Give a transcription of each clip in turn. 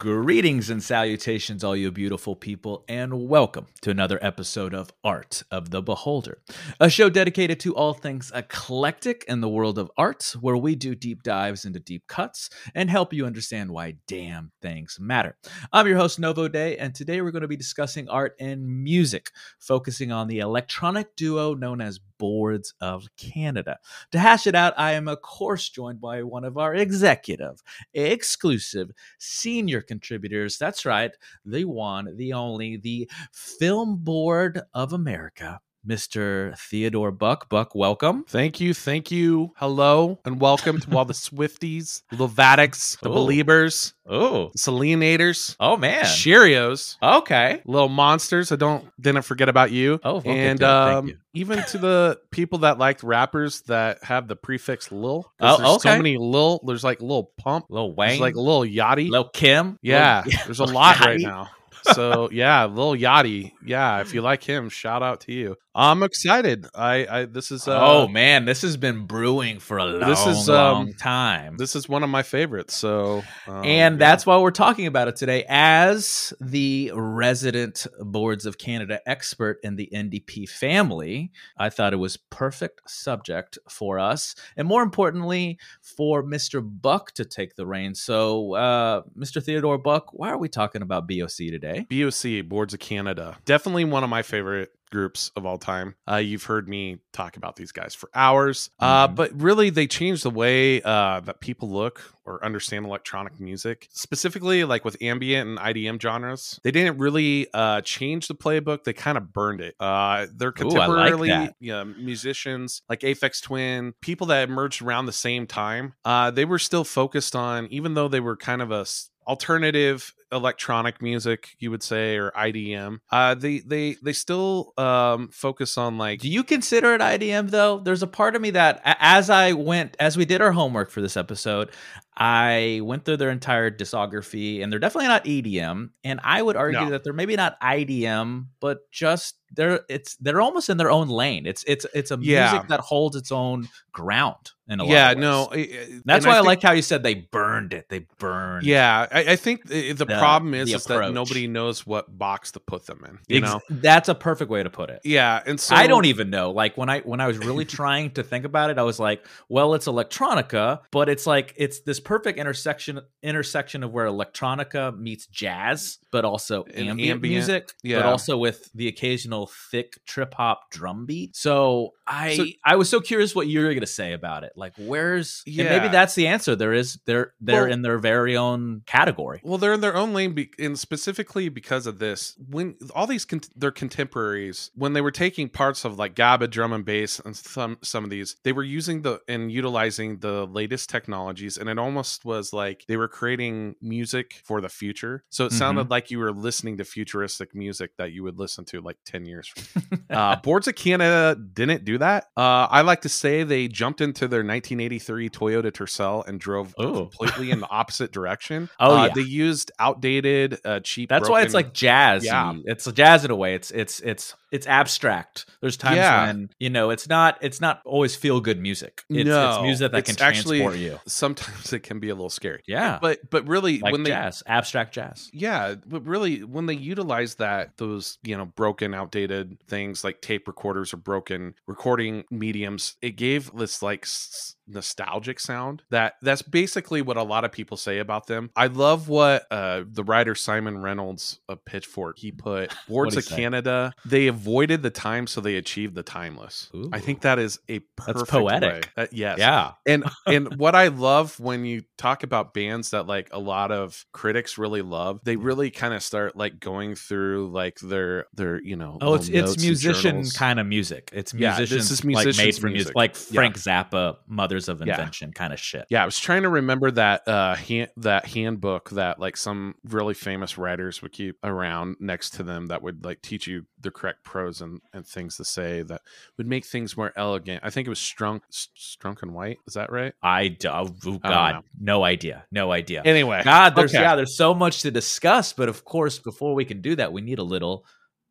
Greetings and salutations, all you beautiful people, and welcome to another episode of Art of the Beholder, a show dedicated to all things eclectic in the world of art, where we do deep dives into deep cuts and help you understand why damn things matter. I'm your host, Novo Day, and today we're going to be discussing art and music, focusing on the electronic duo known as Boards of Canada. To hash it out, I am, of course, joined by one of our executive, exclusive, senior contributors. That's right, the one, the only, the Film Board of America. Mr. Theodore Buck. Buck, welcome. Thank you, thank you. Hello, and welcome to all the Swifties, the Lovatics, the Oh. Believers, Oh, Selenators, oh man. Cheerios, Okay. little monsters. I don't didn't forget about you. Oh, we'll and to it. Thank um, you. even to the people that liked rappers that have the prefix Lil. Oh, there's okay. so many "lil." There's like Lil Pump. Lil There's Wayne. like Lil Yachty. Lil Kim. yeah, Lil- there's a lot right now. So yeah, Lil Yachty. Yeah, if you like him, shout out to you. I'm excited. I, I this is uh, oh man, this has been brewing for a long, This is, long um, time. This is one of my favorites. So, um, and yeah. that's why we're talking about it today as the resident boards of canada expert in the ndp family i thought it was perfect subject for us and more importantly for mr buck to take the reins so uh, mr theodore buck why are we talking about boc today BOC Boards of Canada. Definitely one of my favorite groups of all time. Uh, you've heard me talk about these guys for hours, uh, Mhm. but really they changed the way uh, that people look or understand electronic music, specifically like with ambient and IDM genres. They didn't really uh, change the playbook; they kind of burned it. Uh, they're Ooh, like contemporarily that. yeah, musicians like Aphex Twin, people that emerged around the same time. Uh, they were still focused on, even though they were kind of a alternative electronic music you would say or idm uh they they they still um focus on like Do you consider it IDM though? There's a part of me that as I went as we did our homework for this episode, I went through their entire discography and they're definitely not EDM and I would argue No. that they're maybe not IDM but just they're it's they're almost in their own lane. It's it's it's a Yeah. music that holds its own ground in a lot yeah no I- I- That's why I, think- like how you said they burned it. They burned. yeah i, I think the, the problem is, the is that nobody knows what box to put them in you Ex- know that's a perfect way to put it. yeah and so I don't even know. Like when I when I was really trying to think about it, I was like, well, it's electronica, but it's like it's this perfect intersection intersection of where electronica meets jazz, but also ambient, ambient, music, but also with the occasional thick trip hop drum beat. So I So- I was so curious what you were going to say about it. Like where's and maybe that's the answer. There is they're they're Well- in their very own category. Well, they're in their own lane, be- and specifically because of this. When all these con- their contemporaries, when they were taking parts of like gabber, drum and bass, and some some of these, they were using the and utilizing the latest technologies, and it almost was like they were creating music for the future. So it sounded mm-hmm. like you were listening to futuristic music that you would listen to like ten years from uh, Boards of Canada didn't do that. Uh, I like to say they jumped into their 1983 Toyota Tercel and drove Oh. completely in the opposite direction. Oh, Uh, yeah. they used outdated, uh, cheap. That's why it's like jazz. Yeah. It's jazz in a way. It's it's it's it's abstract. There's times Yeah. when you know it's not it's not always feel good music. It's, it's music that it's can actually- transport you. sometimes it can be a little scary. Yeah, But but really like when they jazz, abstract jazz. Yeah, but really, when they utilize that, those you know broken, outdated things like tape recorders or broken recording mediums, it gave this like s- nostalgic sound. That that's basically what a lot of people say about them. I love what uh, the writer Simon Reynolds of Pitchfork he put. Boards of? Canada, they avoided the time, so they achieved the timeless. I think that is a perfect poetic. way. Uh, yes, Yeah, and and what I love when you talk about bands that like a lot of critics really love, they really kind of start like going through like their their you know Oh, it's it's musician kind of music. It's Yeah, this musicians is like made for music, like Yeah. Frank Zappa, Mothers of Yeah. Invention kind of shit. Yeah, I was trying to remember that uh hand, that handbook that like some really famous writers would keep around next to them that would like teach you the correct prose and, and things to say that would make things more elegant. I think it was Strunk Strunk and White. Is that right? I do, oh God, know. no idea, no idea. Anyway, God, there's okay. yeah, there's so much to discuss, but of course, before we can do that, we need a little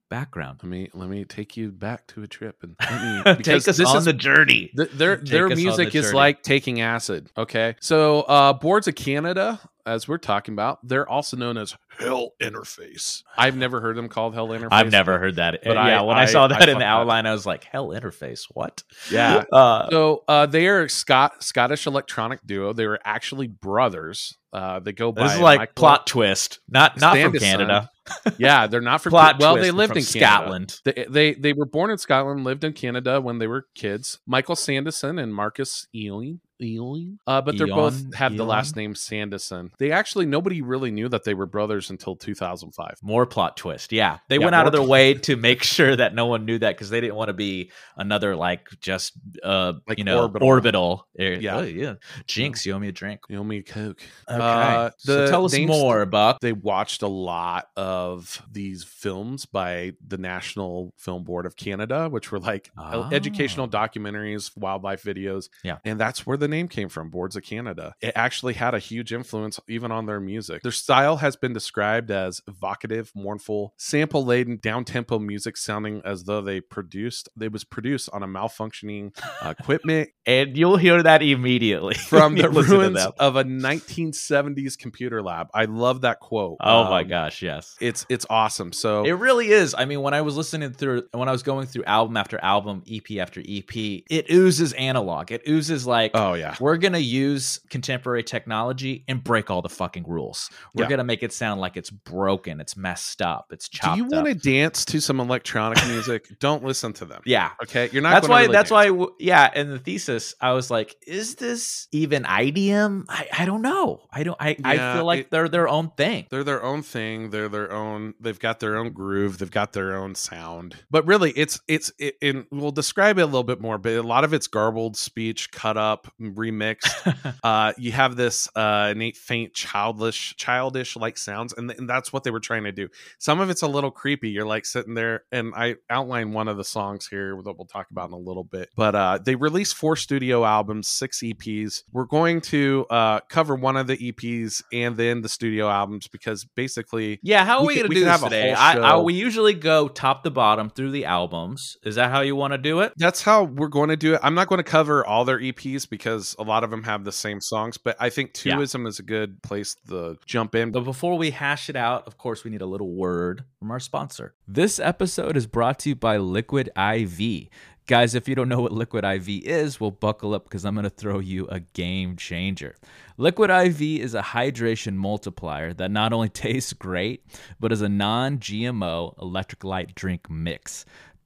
background. Let me let me take you back to a trip and let me, Take us on the journey. Th- their Take their music the is like taking acid. Okay, so uh, Boards of Canada. as we're talking about, they're also known as Hell Interface. I've never heard them called Hell Interface. I've never heard that. but yeah, I- when I, I- saw I that in fuck the that. outline, I was like, "Hell interface, what?" Yeah. Uh, So uh, they are Scott Scottish electronic duo. They were actually brothers. Uh, they go by this is like Michael- plot twist, not not from. Canada. Yeah, they're not from Plot well, they lived in Scotland. They, they they were born in Scotland, lived in Canada when they were kids. Michael Sanderson and Marcus Eoin. Uh, but they're Eoin? both have the last name Sanderson. They actually nobody really knew that they were brothers until 2005. More plot twist. Yeah, they Yeah, went out of their way to make sure that no one knew that because they didn't want to be another like just uh Like you know orbital. orbital. Eh, Yeah. oh, yeah. Jinx, you owe me a drink. You owe me a coke. Okay, Uh, so tell us more, Buck. They watched a lot of these films by the National Film Board of Canada, which were like Ah. educational documentaries, wildlife videos. Yeah. And that's where the name came from, Boards of Canada. It actually had a huge influence even on their music. Their style has been described as evocative, mournful, sample laden, down tempo music sounding as though they produced, it was produced on a malfunctioning uh, equipment And you'll hear that immediately from the ruins of a 1970s computer lab. I love that quote. Oh my Um, gosh, yes. it's it's awesome. So It really is. I mean, when I was listening through, when I was going through album after album, EP after EP, it oozes analog. It oozes like, oh yeah, we're going to use contemporary technology and break all the fucking rules. We're Yeah. going to make it sound like it's broken, it's messed up, it's chopped do you want to dance to some electronic music? Don't listen to them. yeah. Okay, you're not. That's why. really That's dance. why. Yeah. In the thesis, I was like, "Is this even IDM? I, I don't know. I don't. I, I feel like it- they're their own thing. They're their own thing. They're their own. They've got their own groove. They've got their own sound. But really, it's it's it, and we'll describe it a little bit more. But a lot of it's garbled speech, cut up, remixed. uh, you have this uh, innate, faint, childish, childish like sounds, and, th- and that's what they were trying to do. Some of it's a little creepy. You're like sitting there, and I outline one of the songs here that we'll talk about in a little bit. But uh, they released four studio albums, six EPs. We're going to uh, cover one of the EPs and then the studio albums because basically Yeah, how are We we, going to do this today? I, I, we usually go top to bottom through the albums. Is that how you want to do it? that's how we're going to do it. I'm not going to cover all their EPs because a lot of them have the same songs, but I think Yeah. Twoism is a good place to jump in. But before we hash it out, of course, we need a little word from our sponsor. This episode is brought to you by Liquid IV. Guys, if you don't know what Liquid IV is, well, buckle up because I'm going to throw you a game changer. Liquid IV is a hydration multiplier that not only tastes great, but is a non GMO electrolyte drink mix.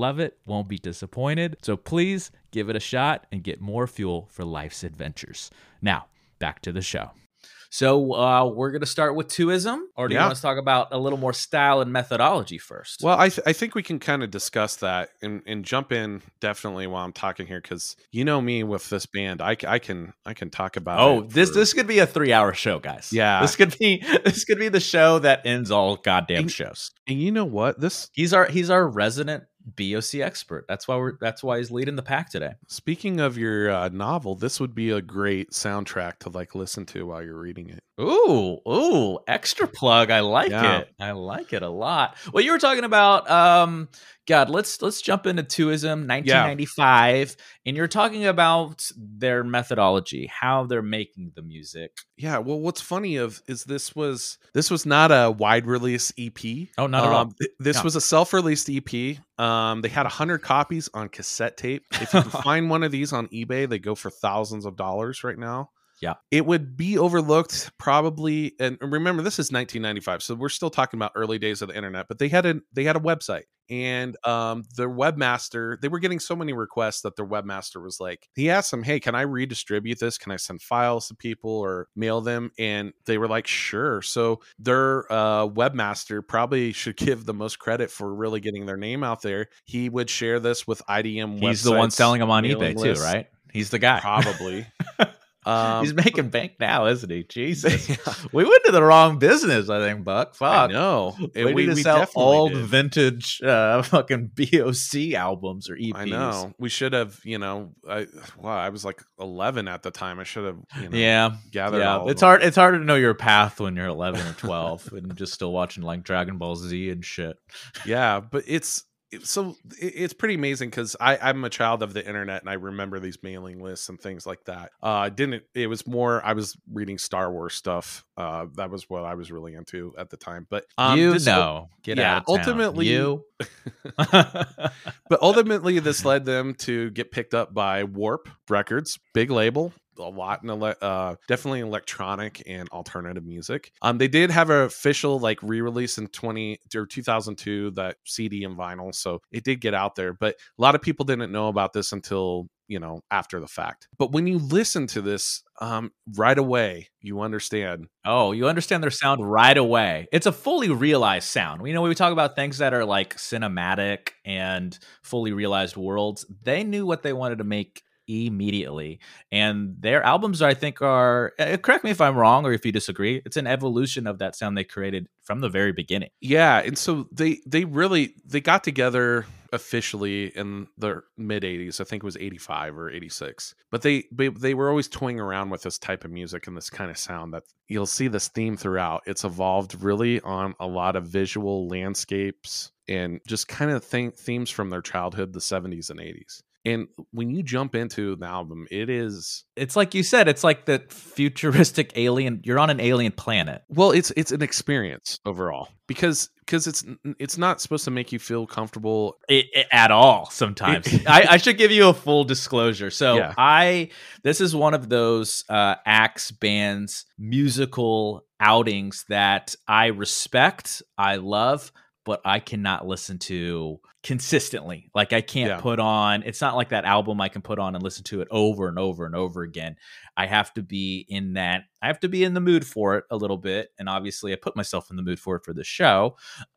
love it, won't be disappointed. So please give it a shot and get more fuel for life's adventures. Now, back to the show. So uh, we're going to start with twoism, or do you want to talk about a little more style and methodology first? Well, I, th- I think we can kind of discuss that and, and jump in definitely while I'm talking here because you know me with this band, I, c- I can I can talk about. Oh, it this for- this could be a three hour show, guys. Yeah. this could be this could be the show that ends all goddamn And- shows. and you know what this He's our he's our resident BOC expert. That's why we're that's why he's leading the pack today. Speaking of your uh, novel, this would be a great soundtrack to like listen to while you're reading it. Ooh, ooh, extra plug. I like Yeah. it. I like it a lot. Well, you were talking about um God, let's let's jump into twoism 1995 and you're talking about their methodology, how they're making the music. Yeah, well, what's funny of is this was this was not a wide release EP. Oh, not at all. Um, th- This No. was a self released EP. Um, they had hundred copies on cassette tape. If you can find one of these on eBay, they go for thousands of dollars right now. Yeah. it would be overlooked probably. And remember, this is 1995, so we're still talking about early days of the internet. But they had a they had a website, and um, their webmaster they were getting so many requests that their webmaster was like, he asked them, "Hey, can I redistribute this? Can I send files to people or mail them?" And they were like, "Sure." So their uh, webmaster probably should give the most credit for really getting their name out there. He would share this with IDM. He's the one selling them on eBay lists. too, right? He's the guy. Probably. Um, He's making bank now, isn't he? Jesus. yeah, we went to the wrong business, I think, Buck. Fuck. know. We, And need to sell definitely old did. vintage uh, fucking BOC albums or EPs. I know. We should have, you know, I wow, I was like 11 at the time. I should have, you know, Yeah, gathered yeah. It's hard. It's harder to know your path when you're 11 or 12 and just still watching like Dragon Ball Z and shit. Yeah, but it's it- so it's pretty amazing because I I'm a child of the internet and I remember these mailing lists and things like that. Uh, I didn't. It was more I was reading Star Wars stuff. Uh, that was what I was really into at the time. But um, you know, get yeah, out. Ultimately- you. but ultimately this led them to get picked up by warp records big label a lot in ele- uh definitely electronic and alternative music um they did have an official like re-release in 20 or 2002 that cd and vinyl so it did get out there but a lot of people didn't know about this until you know after the fact but when you listen to this um right away you understand Oh, you understand their sound right away. It's a fully realized sound. You know, we talk about things that are like cinematic and fully realized worlds, they knew what they wanted to make immediately. And their albums, I think, are uh, correct me if I'm wrong or if you disagree. It's an evolution of that sound they created from the very beginning. Yeah, and so they they really they got together officially in the mid 80s. I think it was 85 or 86. But they, they they were always toying around with this type of music and this kind of sound that you'll see this theme throughout. It's evolved really on a lot of visual landscapes and just kind of th- themes from their childhood, the 70s and 80s. And when you jump into the album, it is It's like you said, it's like the futuristic alien. You're on an alien planet. well, it's it's an experience overall because because it's it's not supposed to make you feel comfortable I- I- at all sometimes I, I should give you a full disclosure so Yeah. i this is one of those uh acts bands musical outings that i respect i love but i cannot listen to consistently. Like i can't Yeah. put on it's not like that album i can put on and listen to it over and over and over again. I have to be in that i have to be in the mood for it a little bit and obviously i put myself in the mood for it for the show.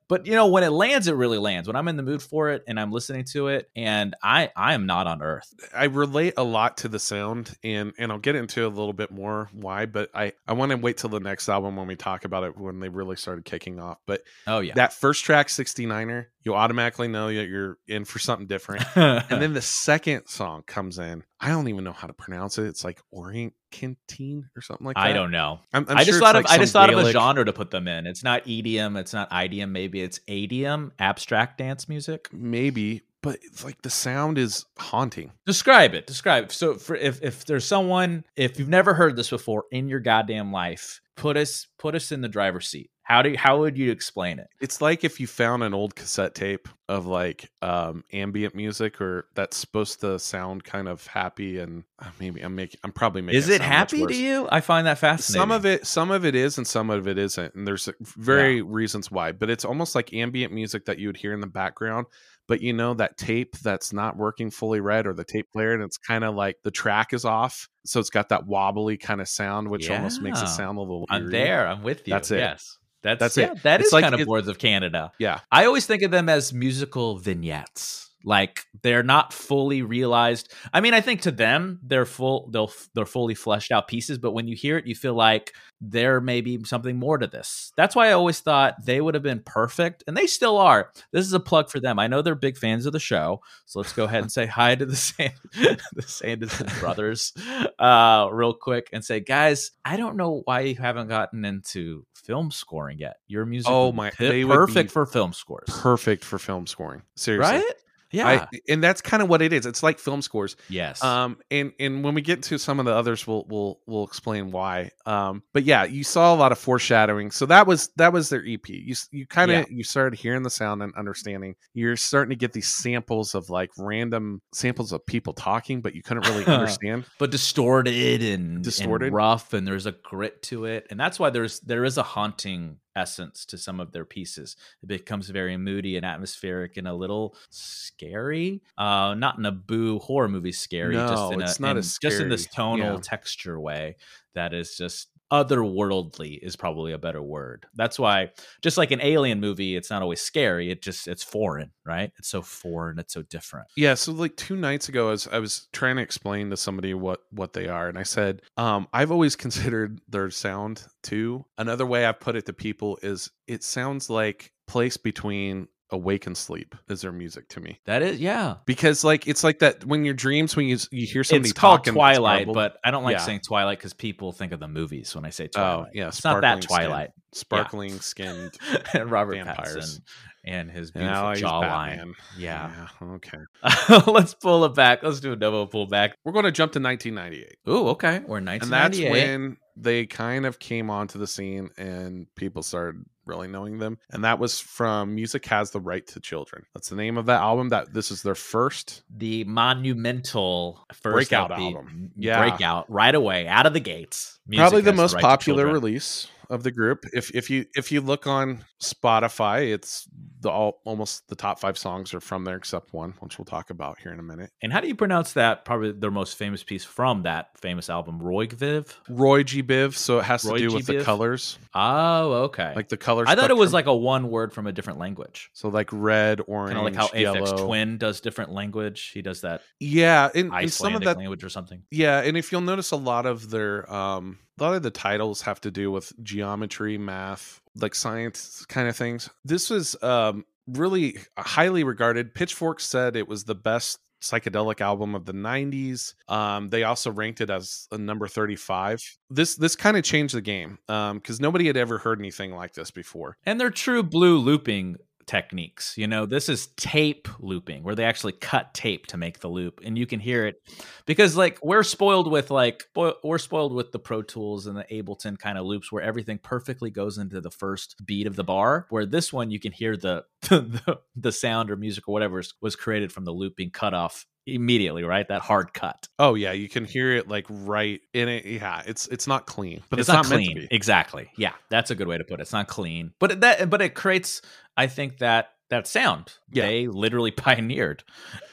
But you know when it lands it really lands. When i'm in the mood for it and i'm listening to it and i i am not on earth. I relate a lot to the sound and and I'll get into a little bit more why, but I I want to wait till the next album when we talk about it when they really started kicking off. But oh yeah. that first track 69er, you automatically know that you're in for something different. and then the second song comes in. I don't even know how to pronounce it. It's like Orient Canteen or something like that. i don't know I'm, I'm i just thought like of i just thought of a genre to put them in it's not EDM it's not IDM maybe it's ADM abstract dance music maybe, but it's like the sound is haunting. describe it describe so for if if there's someone if you've never heard this before in your goddamn life put us put us in the driver's seat. How do you, how would you explain it? It's like if you found an old cassette tape of like um ambient music or that's supposed to sound kind of happy and uh, maybe I'm making I'm probably making is it sound happy to you? I find that fascinating Some of it some of it is and some of it isn't and there's very reasons why but it's almost like ambient music that you would hear in the background but you know that tape that's not working fully right or the tape player and it's kind of like the track is off so it's got that wobbly kind of sound which almost makes Yeah. it sound a little i'm eerie. there i'm with you That's it. yes that's, That's yeah, it. that It's is like kind of boards of canada yeah I always think of them as musical vignettes. Like they're not fully realized. I mean, I think to them they're full they'll they're fully fleshed out pieces, but when you hear it you feel like there may be something more to this. That's why I always thought they would have been perfect and they still are. This is a plug for them. I know they're big fans of the show. So let's go ahead and say hi to the Sand- the Sanderson brothers uh real quick and say, "Guys, I don't know why you haven't gotten into film scoring yet. Your music Oh my- would perfect for film scores." perfect for film scoring seriously right? Yeah. I, and that's kind of what it is. It's like film scores. yes. Um, and and when we get to some of the others, we'll we'll we'll explain why. Um, but yeah, you saw a lot of foreshadowing. So that was that was their EP. You you kind of Yeah. you started hearing the sound and understanding. You're starting to get these samples of like random samples of people talking, but you couldn't really understand. but distorted and Distorted. and rough and there's a grit to it and that's why there's there is a haunting essence to some of their pieces it becomes very moody and atmospheric and a little scary uh not in a boo horror movie scary just No, in a it's not in- as just in this tonal Yeah. texture way that is just otherworldly is probably a better word. That's why just like an alien movie it's not always scary it just it's foreign right? It's so foreign it's so different. Yeah, so like two nights ago, I was I was trying to explain to somebody what what they are, and I said, um, I've always considered their sound too. Another way I've put it to people is it sounds like place between awake and sleep is their music to me that is yeah because like it's like that when your dreams when you you hear somebody it's called talking, it's Twilight, garbled. but I don't like Yeah. saying Twilight because people think of the movies when I say oh, Twilight. oh yeah, it's not that sparkling skin- Twilight. sparkling skinned and Robert vampires. Pattinson and his beautiful jawline. Batman. Yeah. okay. Let's pull it back. Let's do a double pull back. We're going to jump to 1998. Ooh, okay. We're in and that's when they kind of came onto the scene and people started really knowing them and that was from music has the right to children that's the name of that album that this is their first the monumental first Breakout album. Yeah. breakout right away out of the gates. Music probably the most Right popular release of the group if if you if you look on spotify it's the all almost the top five songs are from there except one which we'll talk about here in a minute And how do you pronounce that? Probably their most famous piece from that famous album, Roygbiv. roy g biv so it has Roy to do G. with the colors Oh, okay. like the colors. I thought it was like a one word from a different language. so like red orange Kind of like how Aphex Twin does different language. He does that yeah in, and some of that language or something. Yeah, and if you'll notice, a lot of their um, a lot of the titles have to do with geometry, math, like science kind of things. This was um, really highly regarded. Pitchfork said it was the best psychedelic album of the 90s um they also ranked it as a number 35 this this kind of changed the game um because nobody had ever heard anything like this before And they're true blue looping techniques. You know, this is tape looping where they actually cut tape to make the loop and you can hear it because like we're spoiled with like we're spoiled with the Pro Tools and the Ableton kind of loops where everything perfectly goes into the first beat of the bar where this one you can hear the the, the sound or music or whatever was created from the looping cut off immediately, right? That hard cut. oh yeah you can hear it like right in it yeah it's it's not clean but it's, it's, not, not, meant clean. to be Exactly. Yeah, that's a good way to put it. It's not clean, but it, that but it creates. I think that that sound Yeah. they literally pioneered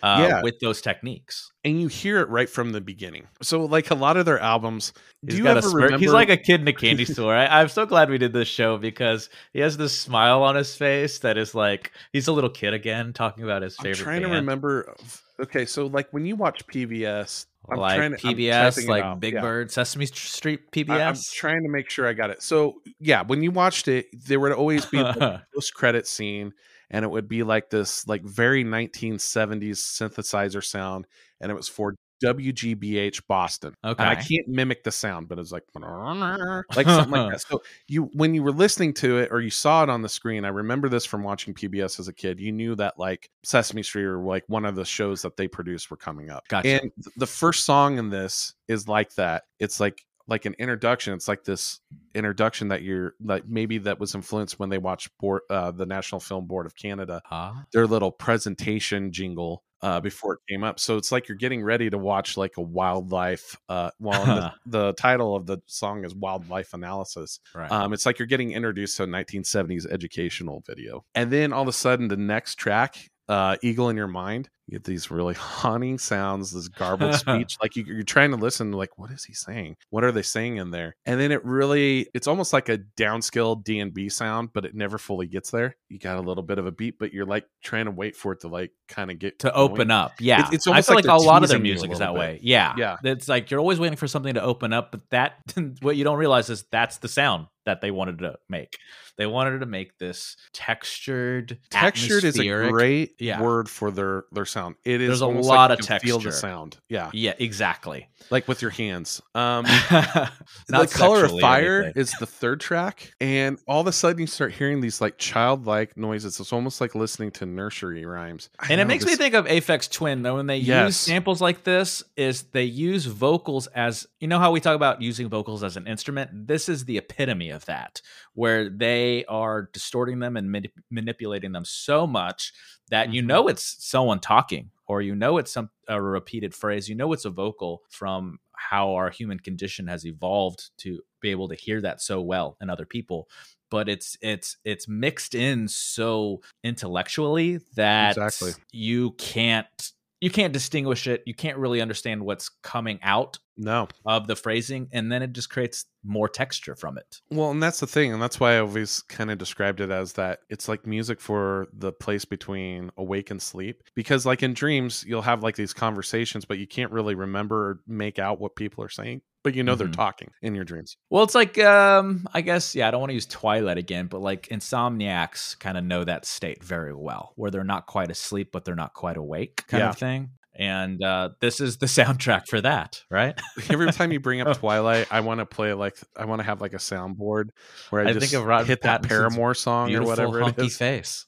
uh, Yeah. with those techniques. and you hear it right from the beginning. So, like a lot of their albums, do He's you got ever remember? He's like a kid in a candy store. I, I'm so glad we did this show because he has this smile on his face that is like he's a little kid again talking about his I'm favorite. trying to remember. Okay, so like when you watch PBS, I'm like trying to, PBS, like. Big Yeah. Bird, Sesame Street PBS. I, am trying to make sure I got it. So yeah, when you watched it, there would always be a post credit scene, and it would be like this, like very 1970s synthesizer sound, and it was for WGBH Boston. okay, And I can't mimic the sound, but it's like like something like that. So you when you were listening to it or you saw it on the screen, I remember this from watching PBS as a kid. You knew that like Sesame Street or like one of the shows that they produced were coming up. Gotcha. And th- the first song in this is like that. It's like like an introduction. It's like this introduction that you're like maybe that was influenced when they watched board, uh, the National Film Board of Canada Ah. their little presentation jingle uh, before it came up. So it's like you're getting ready to watch like a wildlife. Uh, well, the, the title of the song is Wildlife Analysis. right. Um, it's like you're getting introduced to a 1970s educational video. And then all of a sudden, the next track, uh, Eagle in Your Mind, you get these really haunting sounds, this garbled speech. Like you, you're trying to listen, like, what is he saying? What are they saying in there? And then it really, it's almost like a downscale D&B sound, but it never fully gets there. You got a little bit of a beat, but you're like trying to wait for it to like kind of get to open up. Yeah, it's I almost feel like like, a lot of their teasing you a music is that bit. way. Yeah, Yeah. It's like you're always waiting for something to open up, but that what you don't realize is that's the sound. that they wanted to make. They wanted to make this textured, Textured is a great yeah. word for their their sound. It is There's a lot like of can Feel the texture. sound, yeah, Yeah, exactly. like with your hands. Um, the color of fire is the third track and all of a sudden you start hearing these like childlike noises it's almost like listening to nursery rhymes I and it know, makes me think of Aphex Twin. Though when they use samples like this, is they use vocals as you know how we talk about using vocals as an instrument. This is the epitome of that, where they are distorting them and manip- manipulating them so much that you Mhm. know it's someone talking, or you know it's some a repeated phrase. You know it's a vocal from how our human condition has evolved to be able to hear that so well in other people but it's it's it's mixed in so intellectually that Exactly. you can't you can't distinguish it you can't really understand what's coming out no. of the phrasing and then it just creates more texture from it. Well and that's the thing and that's why i always kind of described it as that it's like music for the place between awake and sleep because like in dreams you'll have like these conversations but you can't really remember or make out what people are saying but you know they're Mhm. talking in your dreams. Well it's like um i guess yeah i don't want to use twilight again but like insomniacs kind of know that state very well where they're not quite asleep but they're not quite awake kind Yeah. of thing and uh this is the soundtrack for that right? Every time you bring up twilight i want to play like i want to have like a soundboard where i, I just think of Robert hit that paramore song or whatever it is. face.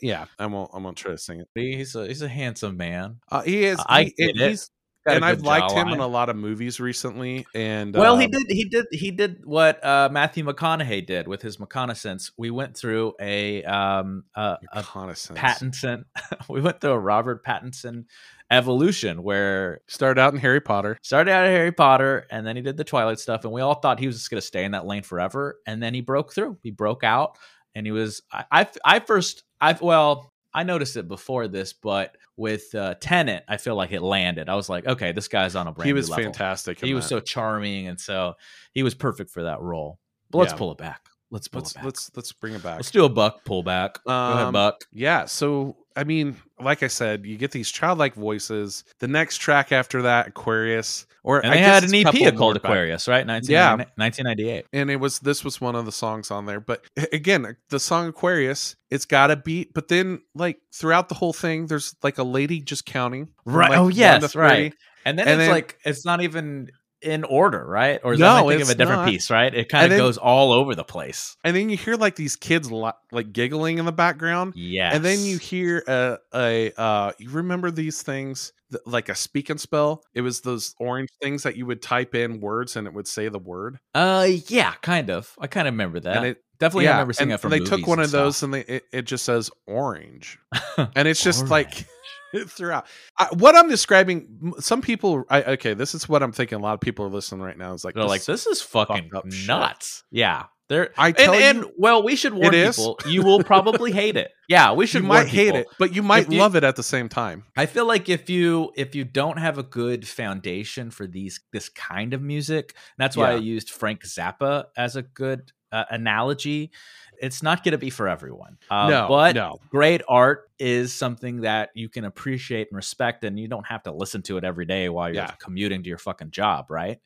Yeah i won't i won't try to sing it. He's a he's a handsome man. Uh, he is I he, it. he's and I've liked him in a lot of movies recently. And Well, he um, did. He did. He did what uh, Matthew McConaughey did with his reconnaissance. We went through a um a, a reconnaissance. Pattinson. we went through a Robert Pattinson evolution where started out in Harry Potter. started out at Harry Potter and then he did the Twilight stuff, and we all thought he was just going to stay in that lane forever. And then he broke through. He broke out, and he was. I I, I first. I well. I noticed it before this, but with uh, Tenet, I feel like it landed. I was like, okay, this guy's on a brand He was fantastic. He was so charming, and so he was perfect for that role. But let's Yeah. pull it back. Let's pull Let's it back. let's let's bring it back. Let's do a buck pullback. Go ahead, Um, Buck. Yeah. So, I mean, like I said, you get these childlike voices. The next track after that, Aquarius, or And I they had an EP called back. Aquarius, right? 19, Yeah. 1998. and it was this was one of the songs on there. But again, the song Aquarius, it's got a beat, but then like throughout the whole thing, there's like a lady just counting. Right. like, Oh, yes, right. And then And it's then- like it's not even in order, right? Or is No, that think of a different not. piece, right? It kind of goes all over the place. And then you hear like these kids lo- like giggling in the background. Yeah. And then you hear a a uh you remember these things th- like a speak and spell. It was those orange things that you would type in words and it would say the word. Uh yeah, kind of. I kind of remember that. And it Definitely I remember seeing and it from they took one of those stuff. and they it, it just says orange. and it's just like. throughout. I, what I'm describing some people I okay, this is what I'm thinking a lot of people are listening right now is like They're like, this is fucking up shit. nuts. Yeah. They're I and, and you well, we should warn people. You will probably hate it. Yeah, we should you might hate it, but you might you- love it at the same time. I feel like if you if you don't have a good foundation for these this kind of music, that's why I used Frank Zappa as a good uh, analogy. It's not going to be for everyone. Uh, no, but no. great art is something that you can appreciate and respect, and you don't have to listen to it every day while you're Yeah. commuting to your fucking job, right?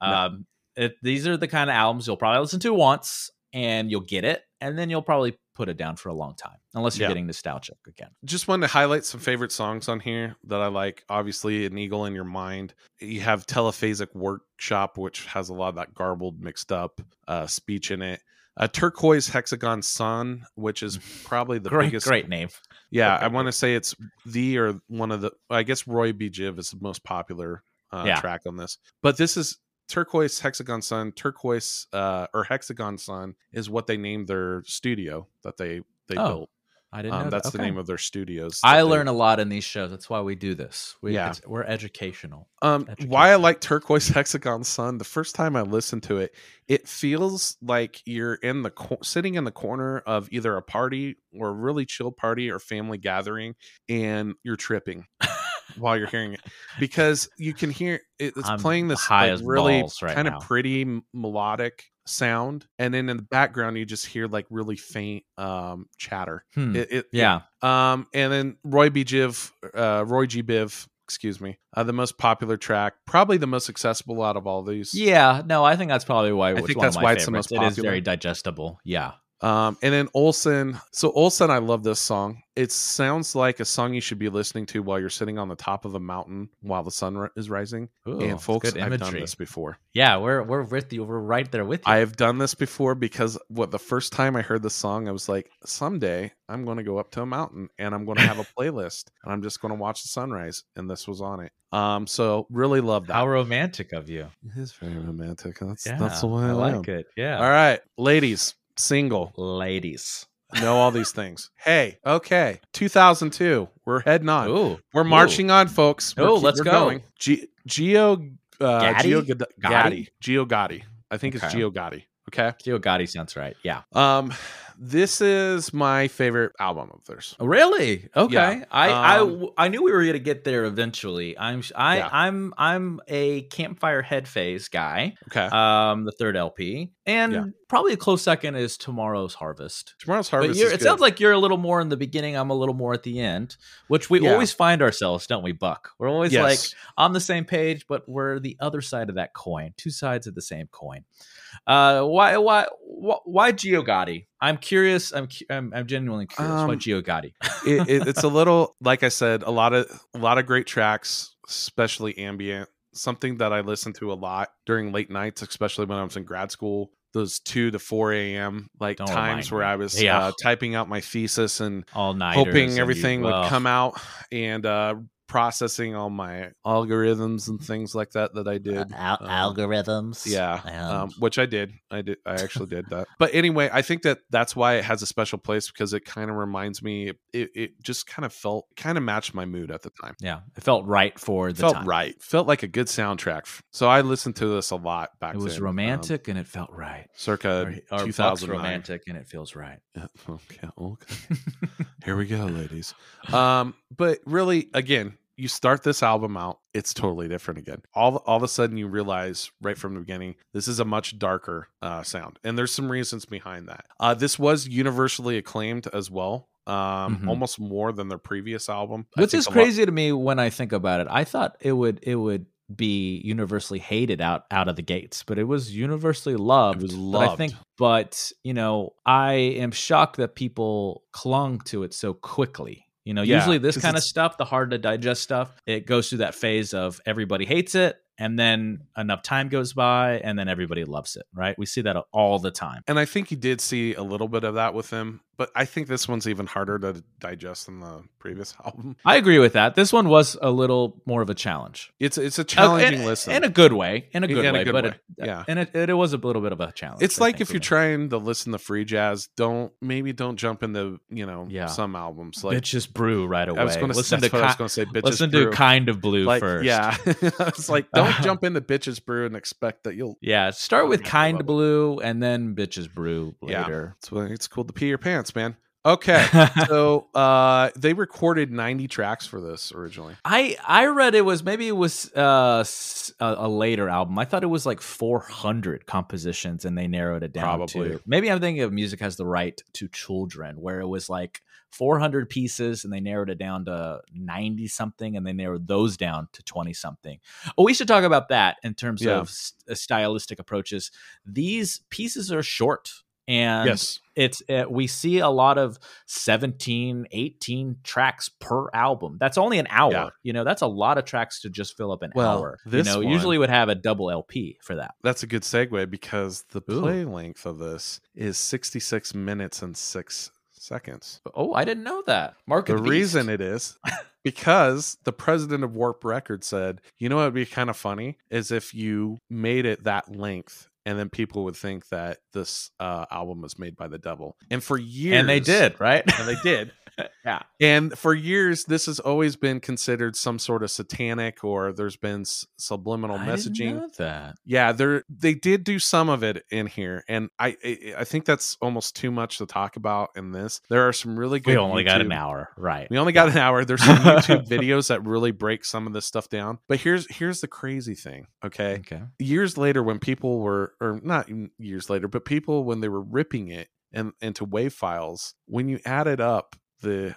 No. Um, it, these are the kind of albums you'll probably listen to once, and you'll get it, and then you'll probably put it down for a long time, unless you're Yeah. getting nostalgic again. just wanted to highlight some favorite songs on here that I like. Obviously, An Eagle in Your Mind. You have Telephasic Workshop, which has a lot of that garbled, mixed up uh, speech in it. Uh, Turquoise Hexagon Sun, which is probably the great, biggest. great name. Yeah, Okay, I want to say it's the or one of the. I guess Roy B. Jiv is the most popular uh, Yeah. track on this, but this is Turquoise Hexagon Sun. Turquoise uh, or Hexagon Sun is what they named their studio that they they Oh, built. I didn't Um, know that's that. the name of their studios. I learn a lot in these shows. That's why we do this. We, Yeah. we're educational. Um, Education. why I like Turquoise Hexagon Sun. The first time I listened to it, it feels like you're in the co- sitting in the corner of either a party or a really chill party or family gathering, and you're tripping while you're hearing it because you can hear it, it's I'm playing this high like, really right kind now. of pretty melodic sound, and then in the background you just hear like really faint um chatter. Hmm. It, it, yeah. um, and then Roy B. Jiv, uh, Roy G. Biv, excuse me, uh, the most popular track, probably the most accessible out of all these. Yeah, no, I think that's probably why. it's think that's why it's the favorites. most It is very digestible. Yeah. Um, and then Olsen. So Olsen, I love this song. It sounds like a song you should be listening to while you're sitting on the top of a mountain while the sun is rising. Ooh, and folks, I've done this before. Yeah, we're we're with you. We're right there with you. I have done this before because what the first time I heard the song, I was like, someday I'm going to go up to a mountain and I'm going to have a playlist and I'm just going to watch the sunrise. And this was on it. Um, so really love that. How romantic of you. it is very romantic. That's Yeah, that's the way I, I am. like it. Yeah. All right, ladies, single, Ladies. know all these things. Hey, okay, 2002, we're heading on. Ooh. We're marching on, folks. Oh, let's go. Going. G- Geo uh, Gaddy? Geo Gad- Gotti? Gaddy. Geo Gotti. I think it's Okay. Geo Gotti. Okay. Gio Gotti sounds right. Yeah. Um, this is my favorite album of theirs. Really? Okay. Yeah. I, I Um, w- I knew we were going to get there eventually. I'm I Yeah. I'm I'm a Campfire Headphase guy. Okay. Um, the third LP, and Yeah. probably a close second is Tomorrow's Harvest. Tomorrow's But Harvest. it good. sounds like you're a little more in the beginning. I'm a little more at the end, which we always find ourselves, don't we, Buck? We're always like on the same page, but we're the other side of that coin, two sides of the same coin. Uh, why, why, why, why Gio Gotti? I'm curious. I'm, cu- I'm, I'm genuinely curious. Um, Gio Gotti? it, it, it's a little like I said, a lot of a lot of great tracks, especially ambient. Something that I listened to a lot during late nights, especially when I was in grad school. Those two to four a.m. like Don't times where. I was Yeah. uh, typing out my thesis and All night, hoping everything would come out and uh, processing all my algorithms and things like that that I did. Al- Um, algorithms. Yeah, um, which I did. I did. I actually did that. But anyway, I think that that's why it has a special place because it kind of reminds me. It, it just kind of felt kind of matched my mood at the time. Yeah, it felt right for the felt time. right. Felt like a good soundtrack. So I listened to this a lot back It was then, um, romantic and it felt right. circa Our, our two romantic and it feels right. Okay, okay. Here we go, ladies. Um, but really, again, you start this album out, it's totally different again. All all of a sudden, you realize right from the beginning, this is a much darker uh, sound, and there's some reasons behind that. Uh, this was universally acclaimed as well, um, Mhm. almost more than their previous album, Which is a lot- crazy to me when I think about it. I thought it would it would be universally hated out out of the gates, but it was universally loved. was But I think, but you know, I am shocked that people clung to it so quickly. You know, Yeah, usually this kind of stuff, the hard to digest stuff, it goes through that phase of everybody hates it, and then enough time goes by, and then everybody loves it. Right? We see that all the time. and I think you did see a little bit of that with him, but I think this one's even harder to digest than the previous album. I agree with that. This one was a little more of a challenge. It's it's a Uh, challenging in, listen. in a good way, in a good In a way, good but way, It, yeah. and it, it, was a little bit of a challenge. it's I like if you're me. trying to listen to free jazz, don't maybe don't jump into you know Yeah. some albums like Bitches Brew right away. I was going to listen to I was going to say. Bitches listen Brew. to Kind of Blue like first. yeah, it's like don't jump into Bitches Brew and expect that you'll. yeah. Start with Kind. Blue and then Bitches Brew Yeah. later. It's when it's cool to pee your pants, man. Okay, so uh they recorded 90 tracks for this originally. I I read it was maybe it was uh a, a later album. I thought it was like 400 compositions, and they narrowed it down Probably. to maybe I'm thinking of Music Has the Right to Children, where it was like 400 pieces, and they narrowed it down to 90 something, and they narrowed those down to 20 something. Oh, we should talk about that in terms Yeah. of st- stylistic approaches. These pieces are short. And yes, it's uh, we see a lot of 17 18 tracks per album. That's only an hour Yeah. you know that's a lot of tracks to just fill up an Well, hour this you know one- usually would have a double lp for that. That's a good segue because the Ooh. play length of this is 66 minutes and six seconds. oh i didn't know that. Mark the reason it is because the president of Warp Records said, you know what would be kind of funny? Is if you made it that length and then people would think that this uh, album was made by the devil. And for years and they did right And they did. Yeah And for years, this has always been considered some sort of satanic, or there's been s- subliminal I messaging. that Yeah, there they did do some of it in here, and I I, I think that's almost too much to talk about in this. There are some really good. we only got an hour right We only got an hour. There's some YouTube videos that really break some of this stuff down. But here's here's the crazy thing. Okay, okay years later, when people were, or not years later, but people when they were ripping it and into wave files, when you add it up the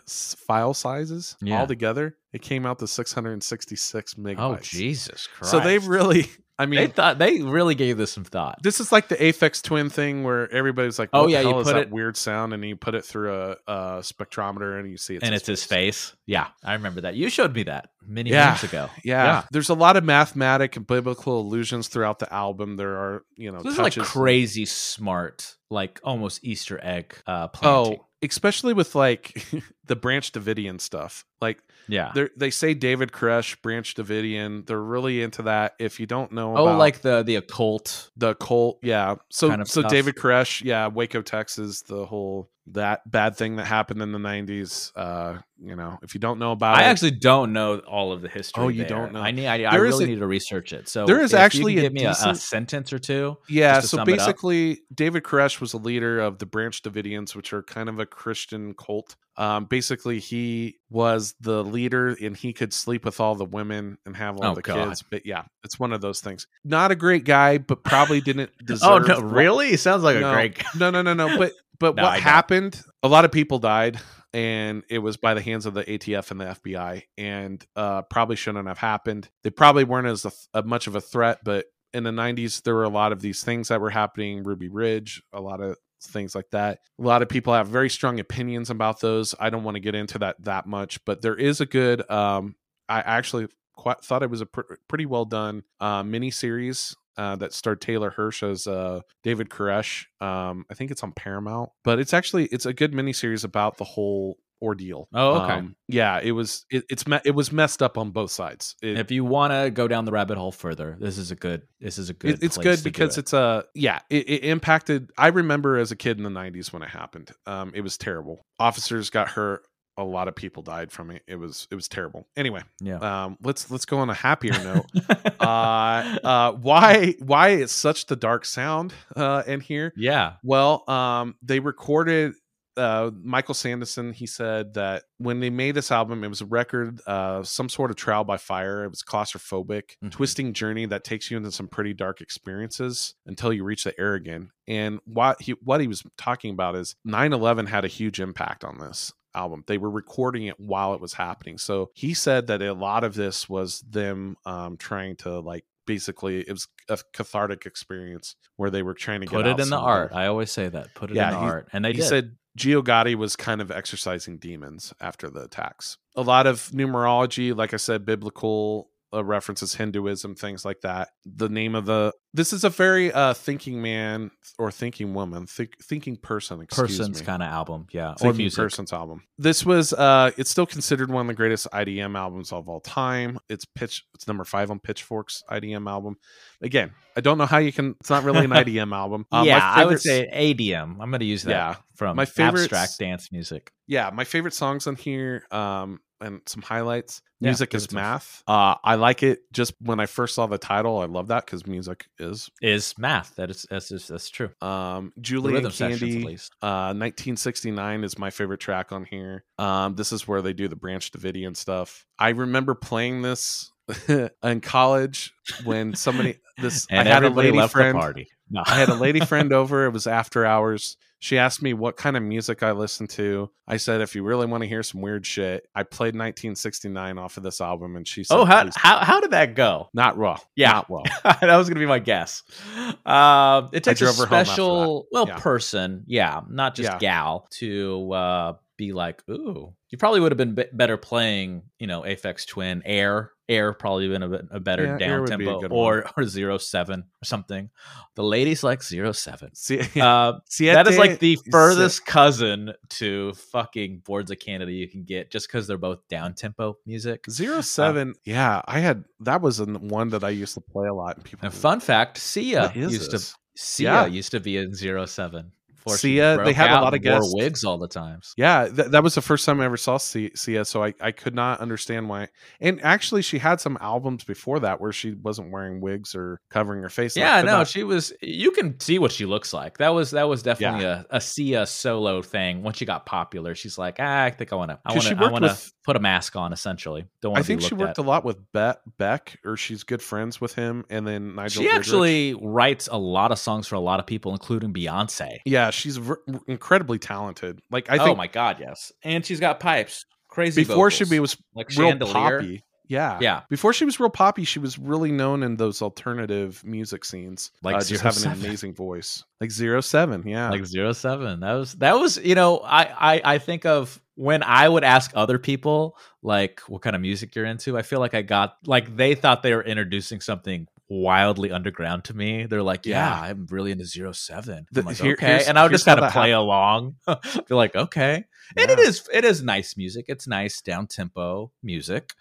file sizes Yeah. all together, it came out to 666 megabytes. Oh Jesus Christ! So they really, I mean, they thought they really gave this some thought. this is like the Aphex Twin thing where everybody's like, Oh, yeah, you put that it- weird sound?" And you put it through a, a spectrometer and you see it, and it's his face. Yeah, I remember that. You showed me that many Yeah. months ago. Yeah. there's a lot of mathematic and biblical allusions throughout the album. There are, you know, So this is like crazy smart, like almost Easter egg uh, Oh, planting. Especially with like the Branch Davidian stuff. Like yeah. they they say David Koresh, Branch Davidian. They're really into that. If you don't know, Oh, like the the occult. the cult, yeah. So kind of so stuff. David Koresh, yeah, Waco, Texas, the whole that bad thing that happened in the '90s. Uh, you know, if you don't know about I it, actually don't know all of the history. Oh, you there. don't know. I need. I, I really a- need to research it. So there is actually give me a, a sentence or two. Yeah, so sum it up. basically, David Koresh was a leader of the Branch Davidians, which are kind of a Christian cult. Um, basically, he was the leader, and he could sleep with all the women and have all Oh, the God. kids. But yeah, it's one of those things. Not a great guy, but probably didn't deserve. Oh no! Really? He sounds like No. a great. guy. No, no, no, no. But but No, what I don't. happened? A lot of people died, and it was by the hands of the ATF and the FBI, and uh, probably shouldn't have happened. They probably weren't as a, a much of a threat, but in the '90s, there were a lot of these things that were happening. Ruby Ridge, a lot of things like that. A lot of people have very strong opinions about those. I don't want to get into that that much, but there is a good. Um, I actually quite thought it was a pr- pretty well done uh, mini series uh, that starred Taylor Kitsch as uh, David Koresh. Um, I think it's on Paramount, but it's actually it's a good miniseries about the whole ordeal. Oh, okay. Um, yeah, it was it, it's me- it was messed up on both sides. It, If you want to go down the rabbit hole further, this is a good. This is a good. it- it's good because it. it's a yeah it, it impacted i remember as a kid in the 90s when it happened um it was terrible officers got hurt a lot of people died from it it was it was terrible anyway yeah. um let's let's go on a happier note uh uh why why is such the dark sound uh in here yeah. well um they recorded uh, Michael Sandison, he said that when they made this album, it was a record, uh, some sort of trial by fire. It was claustrophobic, Mhm. twisting journey that takes you into some pretty dark experiences until you reach the air again. And what he what he was talking about is 9/11 had a huge impact on this album. They were recording it while it was happening. So he said that a lot of this was them um, trying to like basically it was a cathartic experience where they were trying to Put get it in the art. I always say that. Put it Yeah, in the he- art, and they he did. said Geogaddi was kind of exercising demons after the attacks. A lot of numerology, like I said, biblical uh, references, Hinduism, things like that. The name of the this is a very uh, thinking man or thinking woman, think, thinking person. Excuse person's kind of album. Yeah. Or Thinking music. person's album. This was uh it's still considered one of the greatest IDM albums of all time. It's pitch it's number five on Pitchfork's IDM album. Again, I don't know how you can it's not really an IDM album. My yeah, I would say ADM. I'm going to use that Yeah. from My favorite abstract dance music. yeah, my favorite songs on here, um, and some highlights. Yeah, Music is it to us. math. Uh, I like it just when I first saw the title. I love that because music is. Is math that is that's just, that's true. Um, Julie and Candy. least. Uh, 1969 is my favorite track on here. Um, this is where they do the Branch Davidian stuff. I remember playing this in college when somebody this And I had a lady left friend. the party. No. I had a lady friend over. It was after hours. She asked me what kind of music I listened to. I said, if you really want to hear some weird shit, I played 1969 off of this album, and she said, oh, how, how how did that go? not raw, Yeah. not raw." that was gonna be my guess. Um, it takes a drove her home after special, well, Yeah. person, yeah, not just Yeah. gal, to uh, be like, ooh. You probably would have been be- better playing, you know, Aphex Twin Air. Air probably been a, a better Yeah, down would be tempo, or or zero seven or something. The ladies like zero seven. See, Uh, Siete- that is like the Si- furthest cousin to fucking Boards of Canada you can get, just because they're both down tempo music. Zero seven. yeah, I had that was an- one that I used to play a lot. And people, And fun fact, Sia used this? to Sia Yeah. used to be in zero seven. Before Sia, they had a lot of wore guests. wigs all the times. Yeah, th- that was the first time I ever saw C- Sia, so I, I could not understand why. And actually, she had some albums before that where she wasn't wearing wigs or covering her face. Yeah, no, not- she was. You can see what she looks like. That was that was definitely a, a Sia solo thing. Once she got popular, she's like, ah, I think I want to. I want to. I worked want to with- put a mask on. Essentially, don't I think she worked at. a lot with Be- Beck, or she's good friends with him, and then Nigel. She Godrich. actually writes a lot of songs for a lot of people, including Beyonce. yeah, she's ver- incredibly talented. Like I think, oh my god, yes. And she's got pipes. Crazy. before she vocals. be- was like real chandelier. poppy. Yeah, Yeah. Before she was real poppy, she was really known in those alternative music scenes, Like uh, just having an amazing voice, like Zero Seven. Yeah, like zero seven that was that was you know I, I i think of when i would ask other people like what kind of music you're into i feel like i got like they thought they were introducing something wildly underground to me. They're like yeah, Yeah. i'm really into zero seven. I'm like, here- okay. and i would just kind of play along. Be like okay. And it Yeah. is it is nice music. It's nice down tempo music.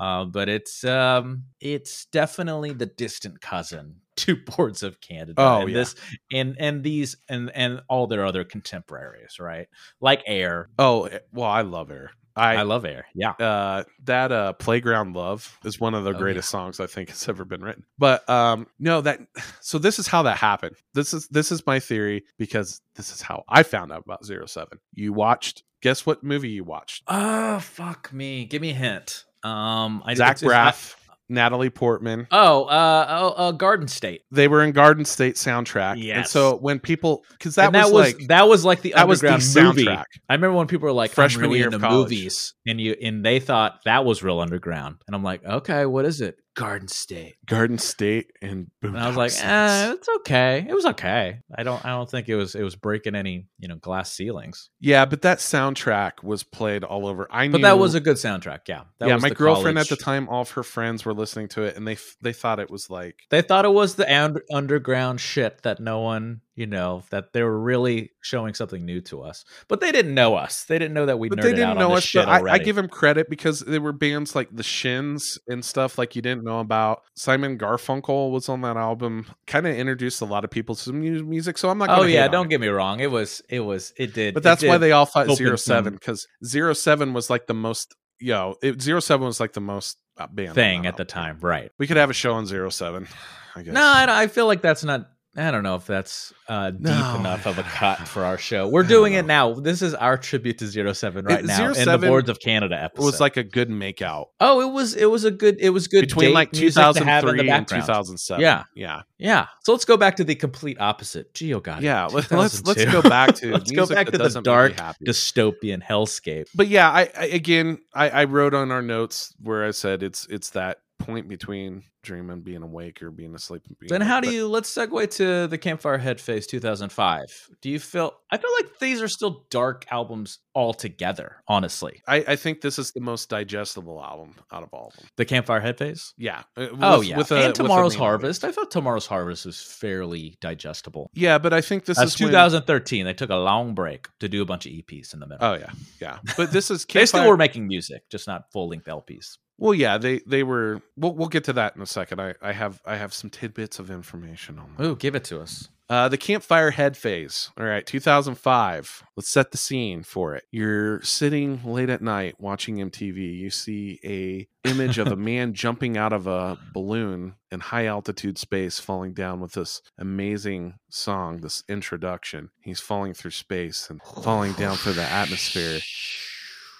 Uh, but it's um it's definitely the distant cousin to boards of canada Oh, and yeah. this and and these and and all their other contemporaries right? Like air. Oh eh, well, I love her. I, I, love air yeah. uh that uh playground love is one of the Oh, greatest songs i think has ever been written. But um no that so this is how that happened. This is this is my theory because this is how i found out about zero seven. You watched guess what movie you watched? Oh fuck me. Give me a hint. Um I, zach braff natalie portman oh uh oh uh, garden state they were in garden state soundtrack and Yes. so when people because that, that was, was like that was like the that was the underground movie soundtrack I remember when people were like, Freshman "I'm really year into college. movies," and you and they thought that was real underground, and I'm like, "Okay, what is it?" Garden State, garden state and boom and I was like, "Eh, it's okay. It was okay. I don't, I don't think it was, it was breaking any, you know, glass ceilings." yeah but that soundtrack was played all over i But knew that was a good soundtrack. Yeah, that yeah my girlfriend at the time all of her friends were listening to it and they they thought it was like They thought it was the und- underground shit that no one, you know, that they were really showing something new to us. But they didn't know us. They didn't know that we but they didn't out know us shit but I, I give them credit because there were bands like the shins and stuff like you didn't know about simon garfunkel was on that album kind of introduced a lot of people to music so i'm not gonna oh yeah, don't it. get me wrong. It was, it was, it did. but that's why they all thought zero seven because zero seven was like the most yo it, zero seven was like the most uh, band thing at the time, right? we could have a show on zero seven i guess No, I, I feel like that's not. I don't know if that's uh, deep No. enough of a cut for our show. We're doing it now. This is our tribute to Zero Seven right It- now Zero in the Boards of Canada it episode. was like a good makeout oh, it was it was a good it was good between like music to have in the 2003 and 2007 Yeah. yeah Yeah. So let's go back to the complete opposite. Geogaddi. yeah let, let's let's go back to Let's go back to the doesn't make me dark dystopian hellscape. but yeah I, I again I, I wrote on our notes where i said it's it's that point between dreaming being awake or being asleep and being Then awake. how do you let's segue to the Campfire Headphase 2005. Do you feel I feel like these are still dark albums altogether, honestly. I, I think this is the most digestible album out of all of them The Campfire Headphase? yeah uh, Oh yeah, with a- and Tomorrow's Harvest. I thought Tomorrow's Harvest was fairly digestible. yeah but i think this That's is when- 2013. They took a long break to do a bunch of EPs in the middle. oh yeah yeah but this is they still Campfire- were making music, just not full length LPs. Well yeah they they were we'll, we'll get to that in a second i i have i have some tidbits of information on that. Ooh, give it to us. Uh, the campfire headphase. All right, 2005. Let's set the scene for it. You're sitting late at night watching MTV. You see a image of a man jumping out of a balloon in high altitude space, falling down with this amazing song, this introduction. He's falling through space and falling down through the atmosphere.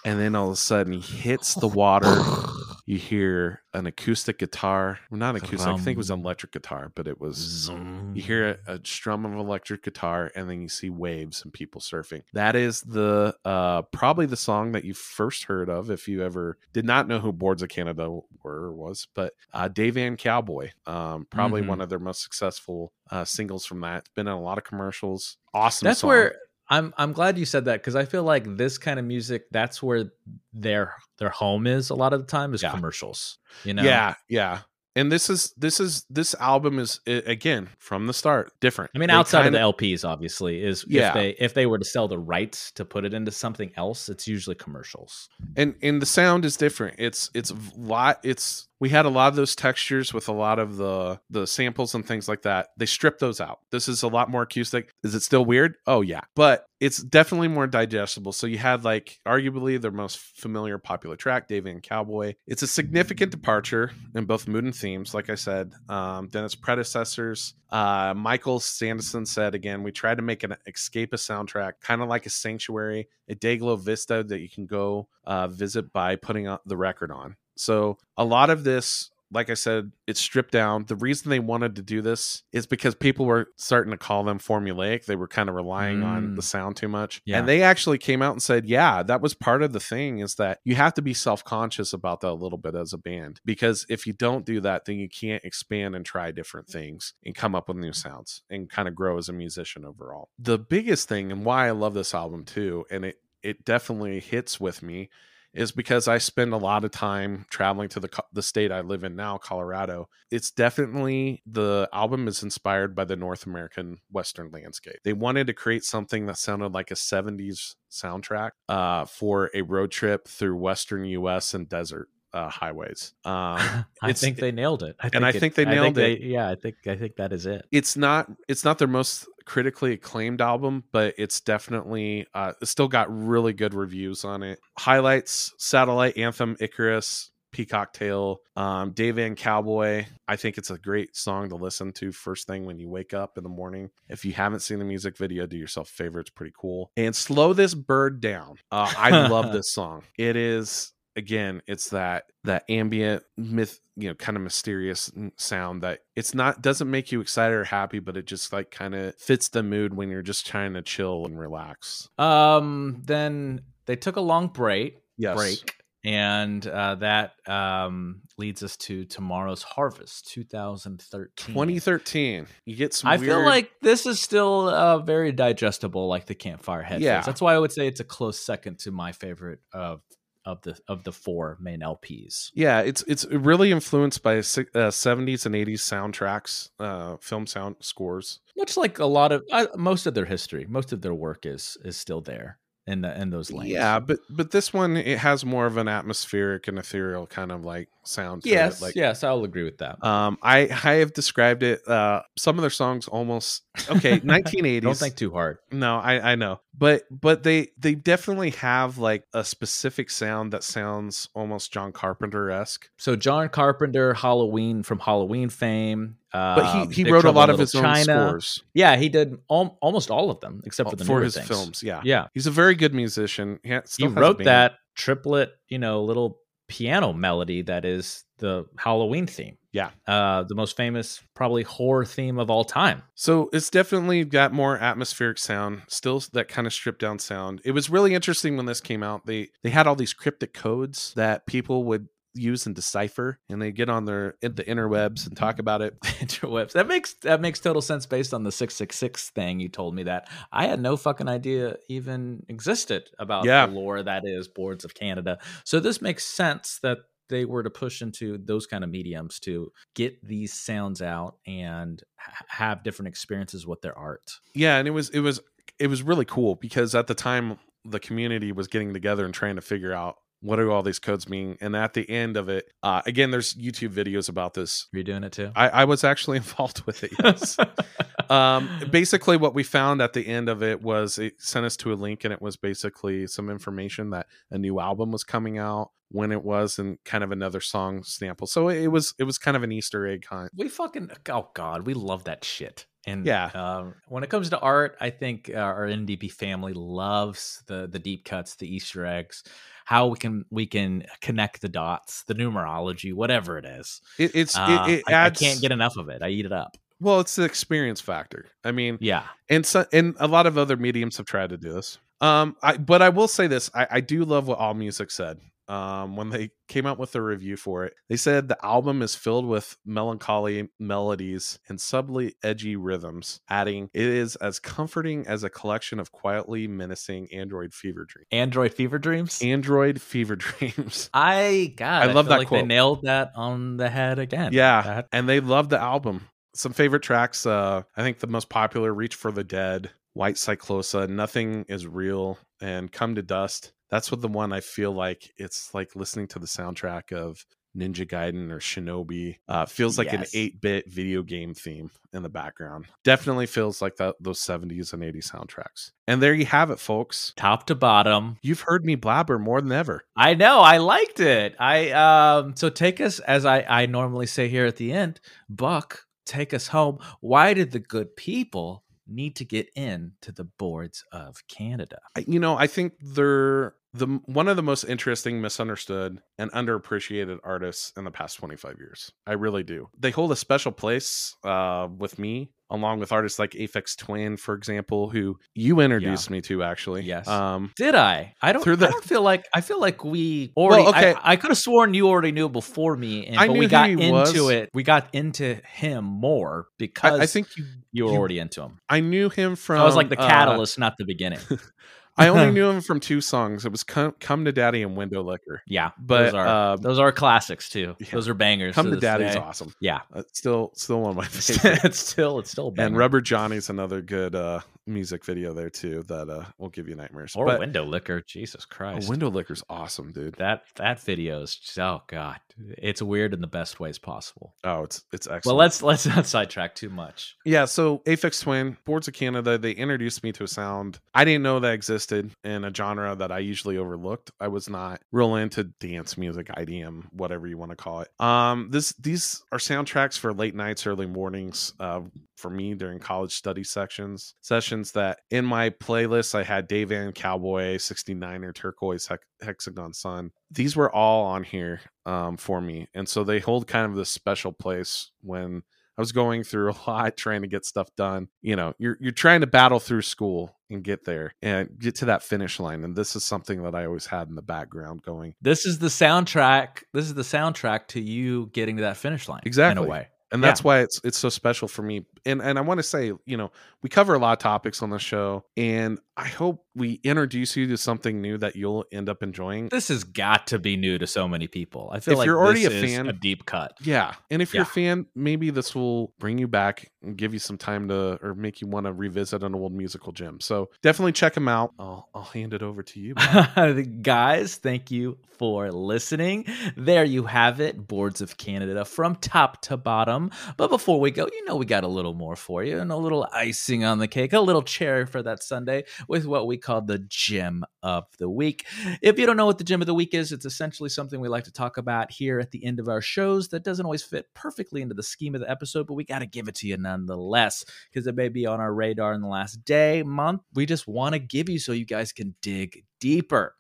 And then all of a sudden, he hits the water. You hear an acoustic guitar. Not acoustic. I think it was an electric guitar, but it was you hear a, a strum of electric guitar and then you see waves and people surfing that is the uh probably the song that you first heard of if you ever did not know who boards of canada were or was but uh dayvan cowboy um probably Mhm. one of their most successful uh singles from that it's been in a lot of commercials awesome that's song. where I'm I'm glad you said that because I feel like this kind of music that's where their their home is a lot of the time is Yeah. commercials. You know, yeah yeah and this is this is this album is again from the start different I mean, They outside kinda- of the LPs, obviously, is Yeah. if they if they were to sell the rights to put it into something else, it's usually commercials. and and the sound is different it's it's a lot it's we had a lot of those textures with a lot of the the samples and things like that. They stripped those out. This is a lot more acoustic. Is it still weird? Oh yeah. But it's definitely more digestible. So you had like arguably their most familiar popular track dayvan cowboy. It's a significant departure in both mood and themes like i said. Um, than its predecessors uh, michael sandison said again we tried to make an escapist soundtrack kind of like a sanctuary a dayglow vista that you can go uh, visit by putting the record on so a lot of this like I said, it's stripped down. The reason they wanted to do this is because people were starting to call them formulaic. They were kind of relying on the Mm. sound too much. Yeah. And they actually came out and said, yeah, that was part of the thing is that you have to be self conscious about that a little bit as a band. Because if you don't do that, then you can't expand and try different things and come up with new sounds and kind of grow as a musician overall. The biggest thing and why I love this album too, and it, it definitely hits with me is because I spend a lot of time traveling to the the state I live in now, Colorado. It's definitely the album is inspired by the North American Western landscape. They wanted to create something that sounded like a 70s soundtrack uh, for a road trip through Western U.S. and desert uh, highways. Um, I think they nailed it. I and I it- think they nailed they- it. yeah, I think I think that is it. it's not it's not their most critically acclaimed album but it's definitely uh it's still got really good reviews on it. Highlights satellite anthem icarus peacock tail um dayvan cowboy. I think it's a great song to listen to first thing when you wake up in the morning. If you haven't seen the music video do yourself a favor it's pretty cool. And slow this bird down. Uh, i love this song. It is again it's that that ambient myth you know kind of mysterious sound that it's not doesn't make you excited or happy but it just like kind of fits the mood when you're just trying to chill and relax Um, then they took a long break. yes Break. And uh, that um, leads us to tomorrow's harvest, 2013. 2013 you get some I feel like this is still uh, very digestible, like the campfire head. Yeah. That's why I would say it's a close second to my favorite of of the of the four main LPs. yeah it's it's really influenced by uh, 70s and 80s soundtracks uh film sound scores Much like a lot of uh, most of their history, most of their work is is still there in the in those lanes. yeah but but this one it has more of an atmospheric and ethereal kind of like sound to it, Yes. like yes, I'll agree with that. Um, I I have described it. Uh, some of their songs almost okay. 1980s. Don't think too hard. No, I I know, but but they they definitely have like a specific sound that sounds almost John Carpenter esque. So John Carpenter, Halloween from Halloween fame. But um, he he Big wrote a lot of his Little own scores Yeah, he did al- almost all of them except for the for his things. films. Yeah, Yeah, he's a very good musician. He, he still has a wrote that triplet, you know, little piano melody that is the Halloween theme. Yeah. uh, the most famous, probably horror theme of all time. So it's definitely got more atmospheric sound, still that kind of stripped down sound. It was really interesting when this came out. They they had all these cryptic codes that people would use and decipher, and they get on their the interwebs and talk mm-hmm. about it. interwebs. That makes that makes total sense based on the six six six thing you told me that I had no fucking idea even existed about Yeah. the lore that is Boards of Canada. So this makes sense that they were to push into those kind of mediums to get these sounds out and ha- have different experiences with their art. Yeah, and it was it was it was really cool because at the time the community was getting together and trying to figure out what do all these codes mean. And at the end of it, uh, again, there's YouTube videos about this. Are you doing it too? I, I was actually involved with it. Yes. um basically what we found at the end of it was it sent us to a link and it was basically some information that a new album was coming out when it was and kind of another song sample so it was it was kind of an easter egg hunt we fucking oh god, we love that shit. And Yeah. um, when it comes to art, I think uh, our NDP family loves the the deep cuts, the Easter eggs, how we can we can connect the dots, the numerology, whatever it is. it, it's Uh, it, it I- I, can't get enough of it. I eat it up. well it's the experience factor i mean Yeah, and so and a lot of other mediums have tried to do this um i but i will say this i i do love what AllMusic said um when they came out with the review for it they said the album is filled with melancholy melodies and subtly edgy rhythms adding it is as comforting as a collection of quietly menacing android fever dreams Android Fever Dreams. android fever dreams I God, I love feel that like They nailed that on the head again. yeah That- and they love the album some favorite tracks uh i think the most popular reach for the dead white cyclosa nothing is real and come to dust that's what the one i feel like it's like listening to the soundtrack of ninja gaiden or shinobi uh feels like Yes. an 8-bit video game theme in the background definitely feels like that those 70s and 80s soundtracks and there you have it folks top to bottom. you've heard me blabber more than ever I know. I liked it. I um. So take us as I I normally say here at the end. Buck, take us home. Why did the good people need to get in to the boards of Canada? You know i think their the one of the most interesting, misunderstood, and underappreciated artists in the past 25 years. I really do. They hold a special place uh, with me along with artists like Aphex Twin, for example, who you introduced me to actually. Yes. Um, Did I? I don't. The- I don't feel like. I feel like we already. Well, okay. I, I could have sworn you already knew before me, and I but we got into was. it. We got into him more because I, I think you, you were you- already into him. I knew him from. I was like the uh, catalyst, not the beginning. I only knew him from two songs. It was "Come, Come to Daddy" and "Windowlicker." Yeah, But those are uh, those are classics too. yeah. Those are bangers. "Come to to Daddy's" day. awesome. Yeah, Uh, still, still one of my favorites. it's still it's still a banger. and Rubber Johnny's another good uh, music video there too. That uh, will give you nightmares. or but window liquor. Jesus oh, Christ. Windowlicker's awesome, dude. that that video is just, oh god, it's weird in the best ways possible. Oh, it's it's excellent. Well, let's let's not sidetrack too much. Yeah, so Aphex Twin, Boards of Canada, they introduced me to a sound I didn't know that existed in a genre that I usually overlooked. I was not real into dance music, IDM, whatever you want to call it. Um, this these are soundtracks for late nights, early mornings. Uh, for me during college study sections sessions that in my playlist I had Dayvan Cowboy, 69er Turquoise Hex- Hexagon Sun. These were all on here um, for me, and so they hold kind of this special place when I was going through a lot trying to get stuff done. You know, you're you're trying to battle through school and get there and get to that finish line. And this is something that I always had in the background going. This is the soundtrack. This is the soundtrack to you getting to that finish line. Exactly. In a way. And that's why it's it's so special for me. And and I want to say, you know, we cover a lot of topics on the show, and I hope we introduce you to something new that you'll end up enjoying. This has got to be new to so many people. I feel If like you're already this a fan- a deep cut. Yeah. And if you're a fan, maybe this will bring you back give you some time to or make you want to revisit an old musical gym. So definitely check them out. I'll I'll hand it over to you. Guys, thank you for listening. There you have it, Boards of Canada from top to bottom. But before we go, you know we got a little more for you and a little icing on the cake, a little cherry for that Sunday with what we call the gem of the week. If you don't know what the gem of the week is, it's essentially something we like to talk about here at the end of our shows that doesn't always fit perfectly into the scheme of the episode, but we got to give it to you nonetheless because it may be on our radar in the last day, month. We just want to give you so you guys can dig deeper.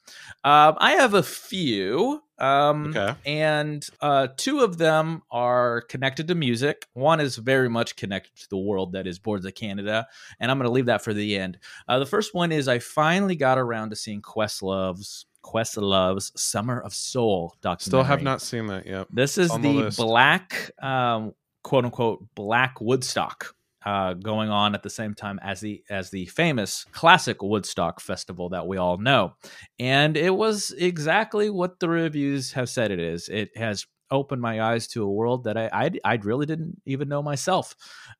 Um, I have a few. Um, Okay. And uh, two of them are connected to music. One is very much connected to the world that is Boards of Canada, and I'm going to leave that for the end. Uh, the first one is I finally got around to seeing Questlove's Questlove's Summer of Soul documentary. Still have not seen that yet. This is on the the, black, um, quote unquote, black Woodstock. Uh, going on at the same time as the as the famous classic Woodstock festival that we all know, and it was exactly what the reviews have said it is. It has opened my eyes to a world that I I, I really didn't even know myself,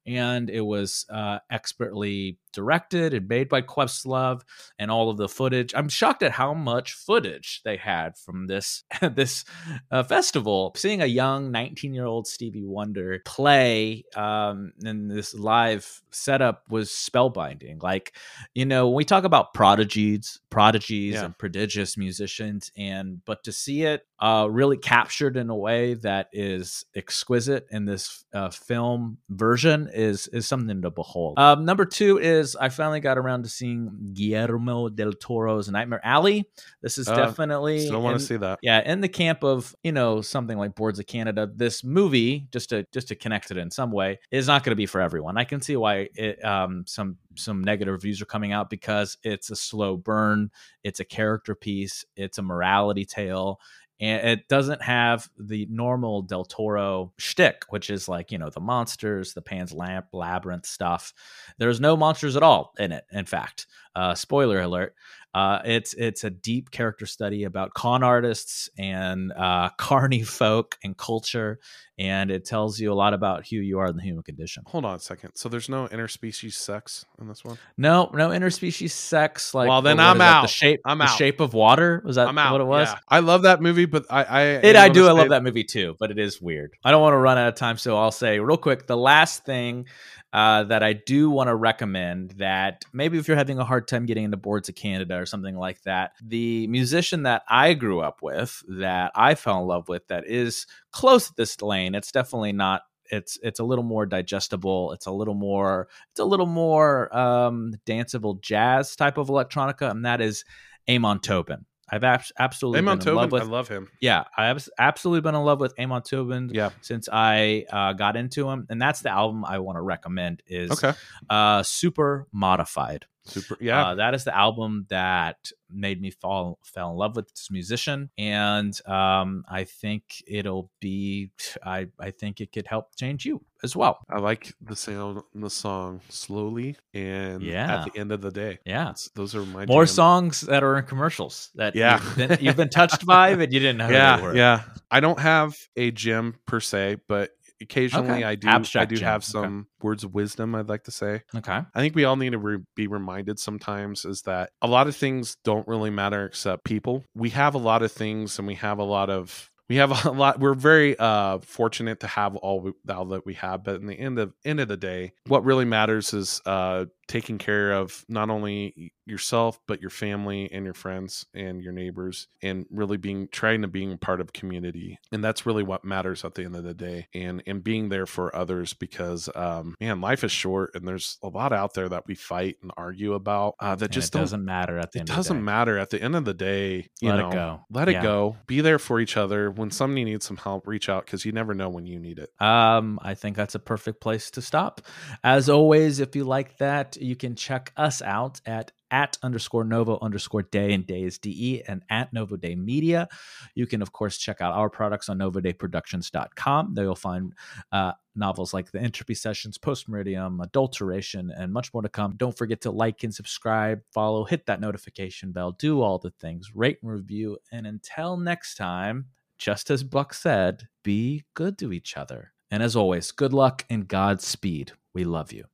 and it was uh, expertly directed and made by Questlove, and all of the footage. I'm shocked at how much footage they had from this this uh, festival. Seeing a young 19 year old Stevie Wonder play um, in this live setup was spellbinding. Like, you know, when we talk about prodigies, prodigies, Yeah. and prodigious musicians, and but to see it uh, really captured in a way that is exquisite in this uh, film version is is something to behold. Um, number two is I finally got around to seeing Guillermo del Toro's Nightmare Alley. This is Uh, definitely Still want to see that. yeah in the camp of you know something like boards of canada this movie just to just to connect it in some way is not going to be for everyone i can see why it um some some negative reviews are coming out because it's a slow burn it's a character piece it's a morality tale and it doesn't have the normal Del Toro shtick, which is like you know the monsters, the Pan's Lamp labyrinth stuff. There's no monsters at all in it. In fact, uh, spoiler alert. Uh, it's it's a deep character study about con artists and uh, carny folk and culture, and it tells you a lot about who you are in the human condition. Hold on a second. So there's no interspecies sex in this one. No, no interspecies sex. Like, Well, then I'm that, out. The shape, I'm the out. shape of water. Was that I'm out. what it was? Yeah. I love that movie, but I I It, I do. I love that movie too, but it is weird. I don't want to run out of time, so I'll say real quick the last thing uh, that I do want to recommend that maybe if you're having a hard time getting into Boards of Canada or something like that, the musician that I grew up with, that I fell in love with, that is close to this lane, it's definitely not. It's it's a little more digestible. It's a little more it's a little more um, danceable jazz type of electronica, and that is Amon Tobin. I've abs- absolutely Amon been in love with. I love him. yeah, I've absolutely been in love with Amon Tobin Yeah. since I uh, got into him, and that's the album I want to recommend. Is Okay. uh, Super Modified. Super. Yeah. Uh, that is the album that made me fall fell in love with this musician, and um, I think it'll be. I I think it could help change you as well. I like the sound in the song slowly and Yeah. at the end of the day. Yeah. That's- those are my More jam. songs that are in commercials that Yeah. you've been, you've been touched by, but you didn't know who they Yeah, were. yeah. I don't have a gym per se, but occasionally Okay. I do. Abstract I do gym. have Okay. some words of wisdom. I'd like to say. Okay. I think we all need to re- be reminded sometimes is that a lot of things don't really matter except people. We have a lot of things and we have a lot of we have a lot we're very uh fortunate to have all, we, all that we have but in the end of end of the day what really matters is uh taking care of not only yourself but your family and your friends and your neighbors and really being trying to being part of community and that's really what matters at the end of the day and and being there for others because um man life is short and there's a lot out there that we fight and argue about uh that And just doesn't matter at the it end doesn't of the day. matter at the end of the day you Let it go. let it go be there for each other when somebody needs some help reach out because you never know when you need it Um, I think that's a perfect place to stop. As always, if you like that, you can check us out at at underscore Novo underscore Day and Day is DE and at Novo Day Media. You can, of course, check out our products on novodayproductions.com. There you'll find uh, novels like The Entropy Sessions, Post Meridium, Adulteration, and much more to come. Don't forget to like and subscribe, follow, hit that notification bell, do all the things, rate and review. And until next time, just as Buck said, be good to each other. And as always, good luck and Godspeed. We love you.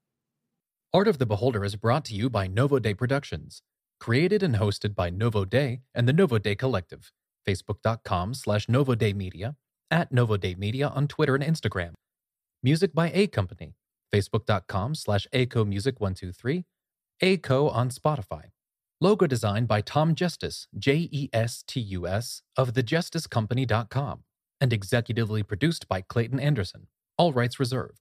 Art of the Beholder is brought to you by Novo Day Productions. Created and hosted by Novo Day and the Novo Day Collective. Facebook.com slash Novo Day Media, at Novo Day Media on Twitter and Instagram. Music by A Company. Facebook.com slash ACO Music 123, ACO on Spotify. Logo designed by Tom Justice, J E S T U S, of thejusticecompany.com, and executively produced by Clayton Anderson. All rights reserved.